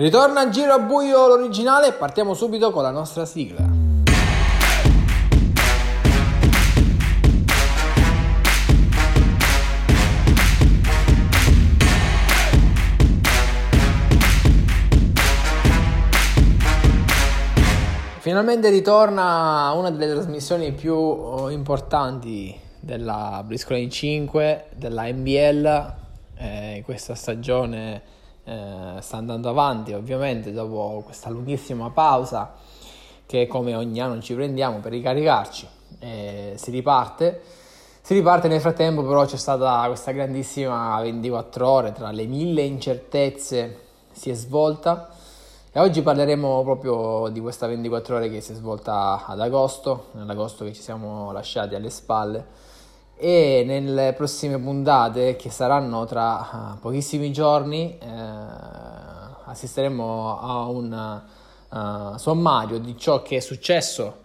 Ritorna a giro a buio l'originale e partiamo subito con la nostra sigla. Finalmente ritorna una delle trasmissioni più oh, importanti della BlizzCon 5, della NBL. Eh, questa stagione eh, sta andando avanti ovviamente dopo questa lunghissima pausa che come ogni anno ci prendiamo per ricaricarci eh, si riparte. Si riparte nel frattempo però c'è stata questa grandissima 24 ore tra le mille incertezze si è svolta. E oggi parleremo proprio di questa 24 ore che si è svolta ad agosto nell'agosto che ci siamo lasciati alle spalle e nelle prossime puntate che saranno tra uh, pochissimi giorni eh, assisteremo a un uh, sommario di ciò che è successo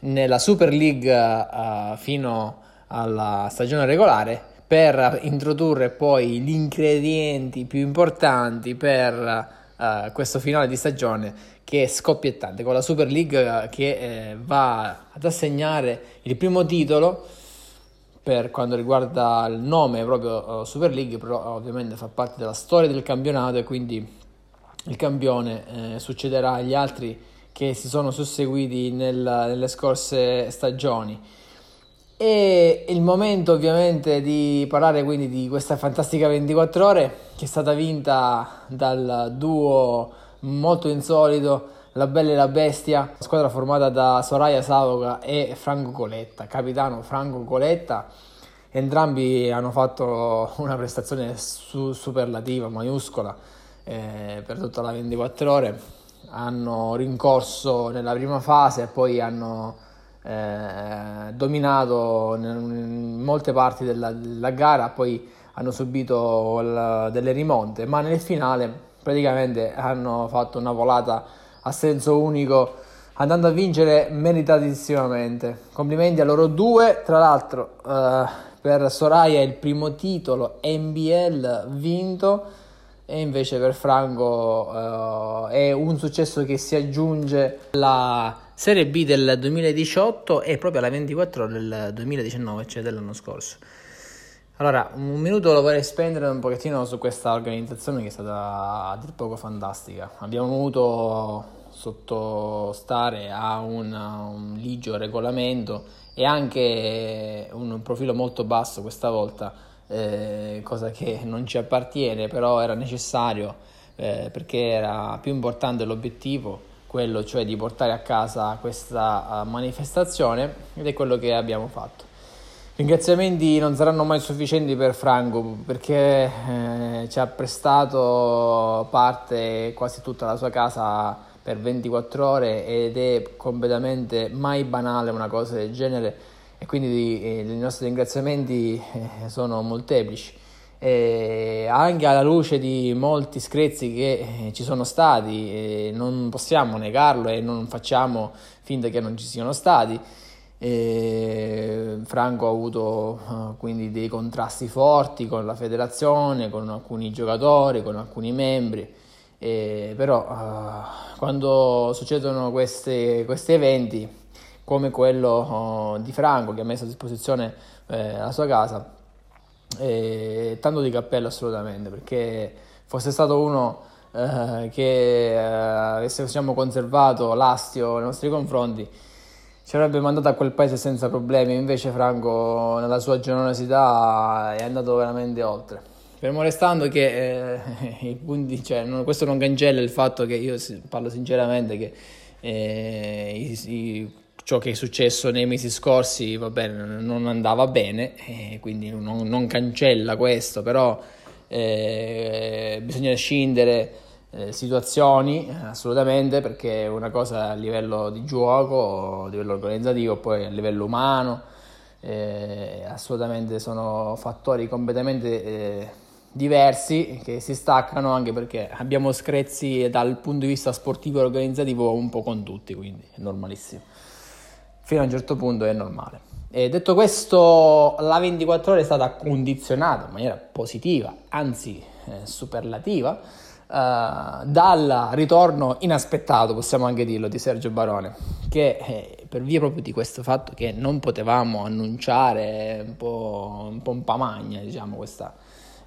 nella Super League uh, fino alla stagione regolare per introdurre poi gli ingredienti più importanti per uh, questo finale di stagione che è scoppiettante con la Super League che eh, va ad assegnare il primo titolo per quanto riguarda il nome proprio uh, Super League, però ovviamente fa parte della storia del campionato e quindi il campione eh, succederà agli altri che si sono susseguiti nel, nelle scorse stagioni. E il momento ovviamente di parlare quindi di questa fantastica 24 ore che è stata vinta dal duo molto insolito la Bella e la Bestia, squadra formata da Soraya Savoca e Franco Coletta, capitano Franco Coletta. Entrambi hanno fatto una prestazione su- superlativa, maiuscola, eh, per tutta la 24 ore. Hanno rincorso nella prima fase e poi hanno eh, dominato in molte parti della, della gara, poi hanno subito la, delle rimonte, ma nel finale praticamente hanno fatto una volata a senso unico andando a vincere meritatissimamente. Complimenti a loro due, tra l'altro eh, per Soraya il primo titolo NBL vinto e invece per Franco eh, è un successo che si aggiunge alla Serie B del 2018 e proprio alla 24 del 2019, cioè dell'anno scorso. Allora, un minuto lo vorrei spendere un pochettino su questa organizzazione che è stata a dir poco fantastica. Abbiamo dovuto sottostare a un, un ligio regolamento e anche un profilo molto basso questa volta, eh, cosa che non ci appartiene, però era necessario eh, perché era più importante l'obiettivo, quello cioè di portare a casa questa uh, manifestazione ed è quello che abbiamo fatto. Ringraziamenti non saranno mai sufficienti per Franco perché eh, ci ha prestato parte quasi tutta la sua casa per 24 ore ed è completamente mai banale una cosa del genere e quindi eh, i nostri ringraziamenti eh, sono molteplici. E anche alla luce di molti screzi che eh, ci sono stati, eh, non possiamo negarlo e non facciamo finta che non ci siano stati e Franco ha avuto uh, quindi dei contrasti forti con la federazione, con alcuni giocatori, con alcuni membri, e, però uh, quando succedono questi, questi eventi come quello uh, di Franco che ha messo a disposizione eh, la sua casa, eh, tanto di cappello assolutamente perché fosse stato uno eh, che avesse diciamo, conservato l'astio nei nostri confronti ci avrebbe mandato a quel paese senza problemi, invece Franco nella sua generosità è andato veramente oltre. Fermo restando che eh, punti, cioè, non, questo non cancella il fatto che io parlo sinceramente che eh, i, i, ciò che è successo nei mesi scorsi bene, non andava bene, eh, quindi non, non, cancella questo, però eh, bisogna scindere eh, situazioni assolutamente perché una cosa a livello di gioco, a livello organizzativo, poi a livello umano, eh, assolutamente sono fattori completamente eh, diversi che si staccano anche perché abbiamo screzzi dal punto di vista sportivo e organizzativo un po' con tutti, quindi è normalissimo. Fino a un certo punto è normale. E detto questo, la 24 ore è stata condizionata in maniera positiva, anzi eh, superlativa, uh, dal ritorno inaspettato, possiamo anche dirlo, di Sergio Barone, che eh, per via proprio di questo fatto che non potevamo annunciare un po' un, po un pamagna, diciamo, questa,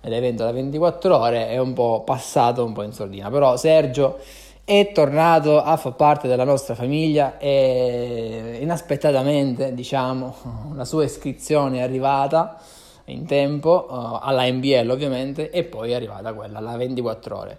l'evento da 24 ore, è un po' passato un po' in sordina. Però Sergio è tornato a far parte della nostra famiglia e inaspettatamente, diciamo, la sua iscrizione è arrivata in tempo uh, alla NBL ovviamente e poi è arrivata quella alla 24 ore.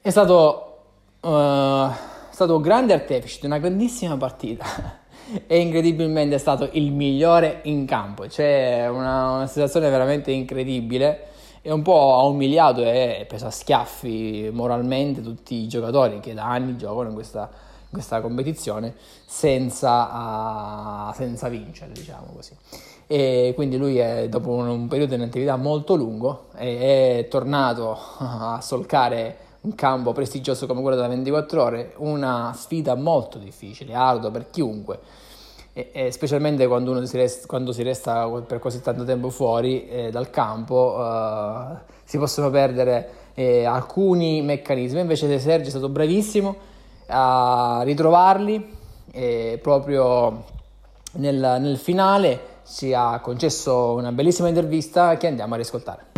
È stato, uh, stato un grande artefice di una grandissima partita e incredibilmente è stato il migliore in campo. C'è una, una situazione veramente incredibile e un po' ha umiliato e preso a schiaffi moralmente tutti i giocatori che da anni giocano in questa, in questa competizione senza, uh, senza vincere, diciamo così e quindi lui è, dopo un, un periodo di attività molto lungo è, è tornato a solcare un campo prestigioso come quello da 24 ore, una sfida molto difficile, ardua per chiunque, e, e specialmente quando, uno si resta, quando si resta per così tanto tempo fuori eh, dal campo, eh, si possono perdere eh, alcuni meccanismi. Invece Sergio è stato bravissimo a ritrovarli proprio nel, nel finale ci ha concesso una bellissima intervista che andiamo a riscoltare.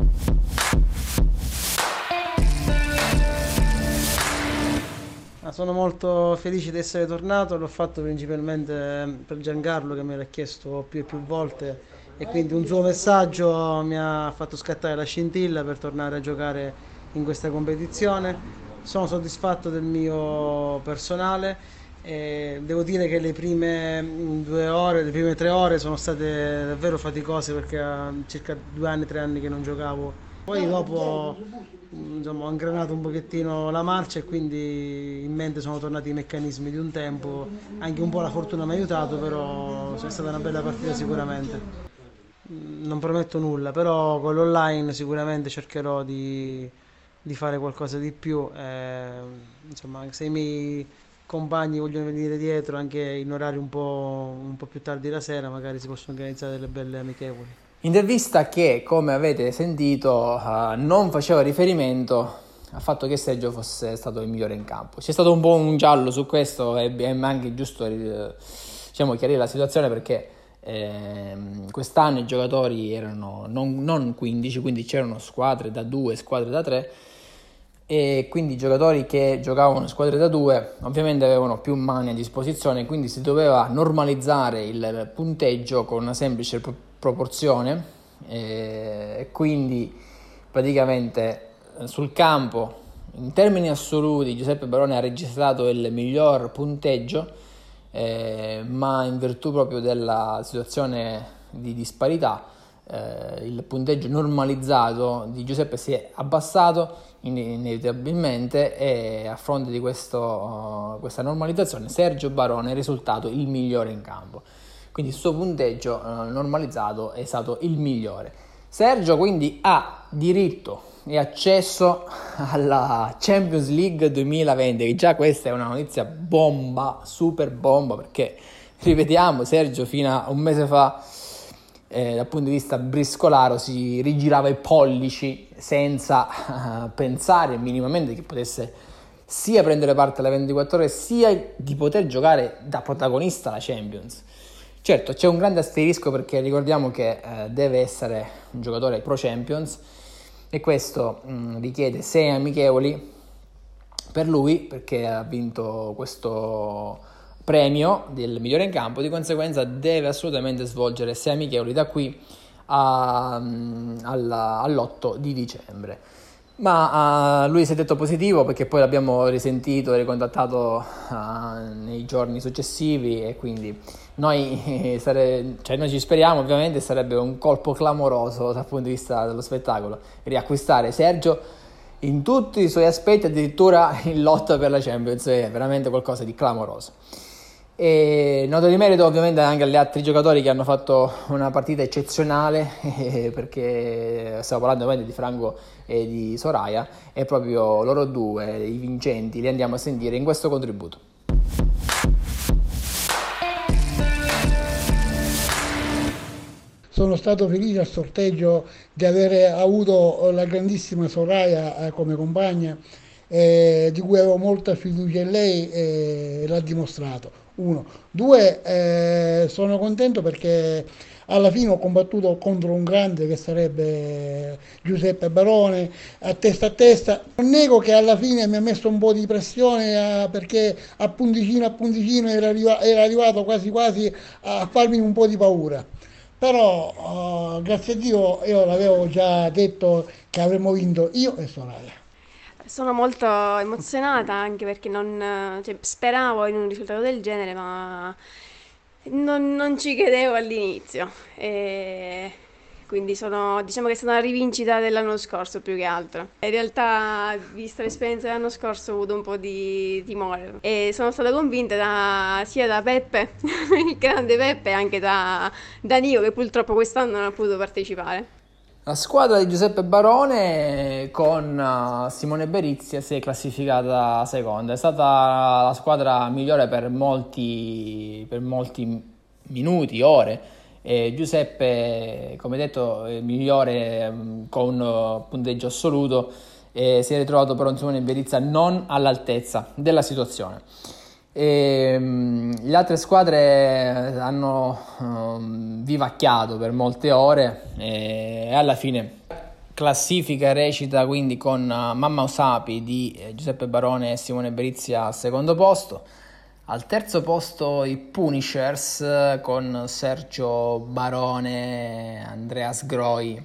Ah, sono molto felice di essere tornato, l'ho fatto principalmente per Giancarlo che me l'ha chiesto più e più volte e quindi un suo messaggio mi ha fatto scattare la scintilla per tornare a giocare in questa competizione. Sono soddisfatto del mio personale e devo dire che le prime mm, due ore, le prime tre ore sono state davvero faticose perché ha circa due anni, tre anni che non giocavo. Poi dopo mm, insomma, ho ingranato un pochettino la marcia e quindi in mente sono tornati i meccanismi di un tempo. Anche un po' la fortuna mi ha aiutato, però è stata una bella partita sicuramente. Mm, non prometto nulla, però con l'online sicuramente cercherò di, di fare qualcosa di più. Eh, insomma, se mi compagni vogliono venire dietro anche in orari un po', un po' più tardi la sera, magari si possono organizzare delle belle amichevoli. Intervista che, come avete sentito, uh, non faceva riferimento al fatto che Sergio fosse stato il migliore in campo. C'è stato un po' un giallo su questo e è anche giusto eh, diciamo, chiarire la situazione perché eh, quest'anno i giocatori erano non, non 15, quindi c'erano squadre da 2, squadre da 3 e quindi i giocatori che giocavano in squadre da due ovviamente avevano più mani a disposizione, quindi si doveva normalizzare il punteggio con una semplice pro- proporzione. E quindi praticamente eh, sul campo in termini assoluti Giuseppe Barone ha registrato il miglior punteggio eh, ma in virtù proprio della situazione di disparità eh, il punteggio normalizzato di Giuseppe si è abbassato inevitabilmente e a fronte di questo, uh, questa normalizzazione Sergio Barone è risultato il migliore in campo. Quindi il suo punteggio uh, normalizzato è stato il migliore. Sergio quindi ha diritto e accesso alla Champions League 2020, già questa è una notizia bomba, super bomba, perché ripetiamo, Sergio fino a un mese fa eh, dal punto di vista briscolaro si rigirava i pollici senza uh, pensare minimamente che potesse sia prendere parte alle 24 ore sia di poter giocare da protagonista alla Champions. Certo, c'è un grande asterisco perché ricordiamo che eh, deve essere un giocatore pro Champions e questo mh, mm, richiede 6 amichevoli per lui perché ha vinto questo premio del migliore in campo, di conseguenza deve assolutamente svolgere 6 amichevoli da qui a, mm, alla, all'8 di dicembre. Ma uh, lui si è detto positivo perché poi l'abbiamo risentito e ricontattato uh, nei giorni successivi e quindi noi, sare- cioè noi ci speriamo ovviamente sarebbe un colpo clamoroso dal punto di vista dello spettacolo riacquistare Sergio in tutti i suoi aspetti addirittura in lotta per la Champions è veramente qualcosa di clamoroso. E noto di merito ovviamente anche agli altri giocatori che hanno fatto una partita eccezionale eh, perché stiamo parlando ovviamente di Franco e di Soraya e proprio loro due, i vincenti, li andiamo a sentire in questo contributo. Sono stato felice al sorteggio di aver avuto la grandissima Soraya eh, come compagna eh, di cui avevo molta fiducia in lei e l'ha dimostrato. Uno. Due, eh, sono contento perché alla fine ho combattuto contro un grande che sarebbe Giuseppe Barone a testa a testa. Non nego che alla fine mi ha messo un po' di pressione eh, perché a punticino a punticino era, arriva, era, arrivato quasi quasi a farmi un po' di paura. Però uh, grazie a Dio io l'avevo già detto che avremmo vinto io e Soraya. Sono molto emozionata anche perché non, cioè, speravo in un risultato del genere, ma non, non ci credevo all'inizio. E quindi sono, diciamo che è stata una rivincita dell'anno scorso più che altro. In realtà, vista l'esperienza dell'anno scorso, ho avuto un po' di timore e sono stata convinta da, sia da Peppe, il grande Peppe, e anche da, da che purtroppo quest'anno non ha potuto partecipare. La squadra di Giuseppe Barone con uh, Simone Berizia si è classificata seconda. È stata la squadra migliore per molti, per molti minuti, ore. E Giuseppe, come detto, migliore mm, con uh, punteggio assoluto si è ritrovato però Simone Berizia non all'altezza della situazione. E, um, le altre squadre hanno um, vivacchiato per molte ore e alla fine classifica recita quindi con uh, Mamma Osapi di eh, Giuseppe Barone e Simone Berizia al secondo posto. Al terzo posto i Punishers eh, con Sergio Barone, Andreas Groi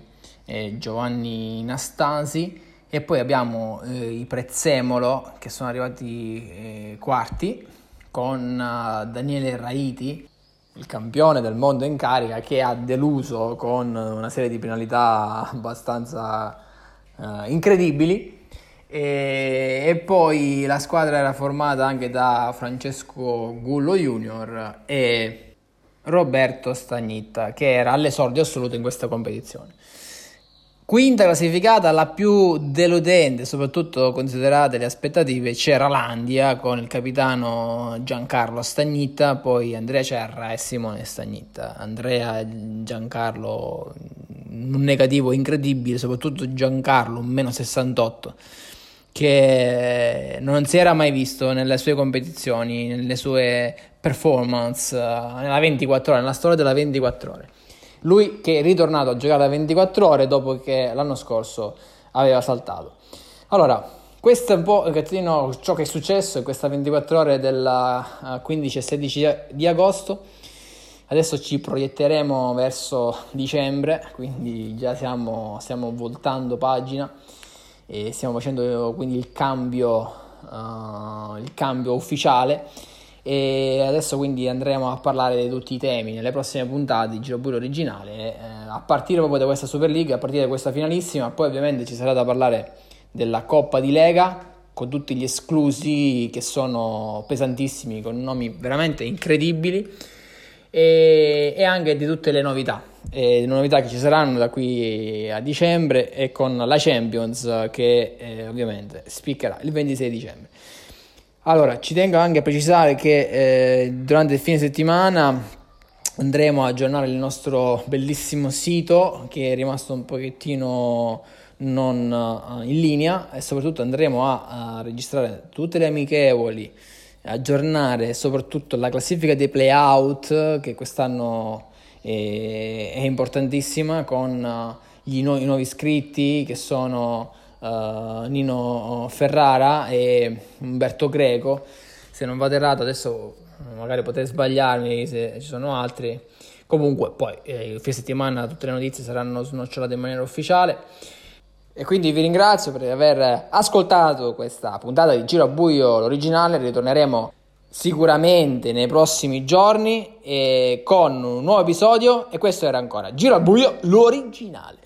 e Giovanni Nastasi. E poi abbiamo eh, i Prezzemolo che sono arrivati eh, quarti con uh, Daniele Raiti, il campione del mondo in carica, che ha deluso con una serie di penalità abbastanza uh, incredibili. E, e, poi la squadra era formata anche da Francesco Gullo Junior e Roberto Stagnitta, che era all'esordio assoluto in questa competizione. Quinta classificata, la più deludente, soprattutto considerate le aspettative, c'era l'Andia con il capitano Giancarlo Stagnitta, poi Andrea Cerra e Simone Stagnitta. Andrea Giancarlo un negativo incredibile, soprattutto Giancarlo meno 68 che non si era mai visto nelle sue competizioni, nelle sue performance, nella 24 ore, nella storia della 24 ore. Lui che è ritornato a giocare da 24 ore dopo che l'anno scorso aveva saltato. Allora, questo è un po' un ciò che è successo in queste 24 ore del 15 e 16 di agosto. Adesso ci proietteremo verso dicembre, quindi già siamo, stiamo voltando pagina e stiamo facendo quindi il cambio, uh, il cambio ufficiale e adesso quindi andremo a parlare di tutti i temi nelle prossime puntate di Giro Buio originale eh, a partire proprio da questa Super League a partire da questa finalissima. Poi ovviamente ci sarà da parlare della Coppa di Lega con tutti gli esclusi che sono pesantissimi con nomi veramente incredibili e, e anche di tutte le novità. E le novità che ci saranno da qui a dicembre e con la Champions che eh, ovviamente spiccherà il 26 dicembre allora, ci tengo anche a precisare che eh, durante il fine settimana andremo a aggiornare il nostro bellissimo sito che è rimasto un pochettino non uh, in linea e soprattutto andremo a, a, registrare tutte le amichevoli, aggiornare soprattutto la classifica dei playout che quest'anno è, è importantissima con uh, nu- i nuovi iscritti che sono uh, Nino Ferrara e Umberto Greco. Se non vado errato, adesso magari potrei sbagliarmi se ci sono altri. Comunque, poi eh, fine settimana tutte le notizie saranno snocciolate in maniera ufficiale. E quindi vi ringrazio per aver ascoltato questa puntata di Giro a Buio, l'originale. Ritorneremo sicuramente nei prossimi giorni con un nuovo episodio. E questo era ancora Giro a Buio, l'originale.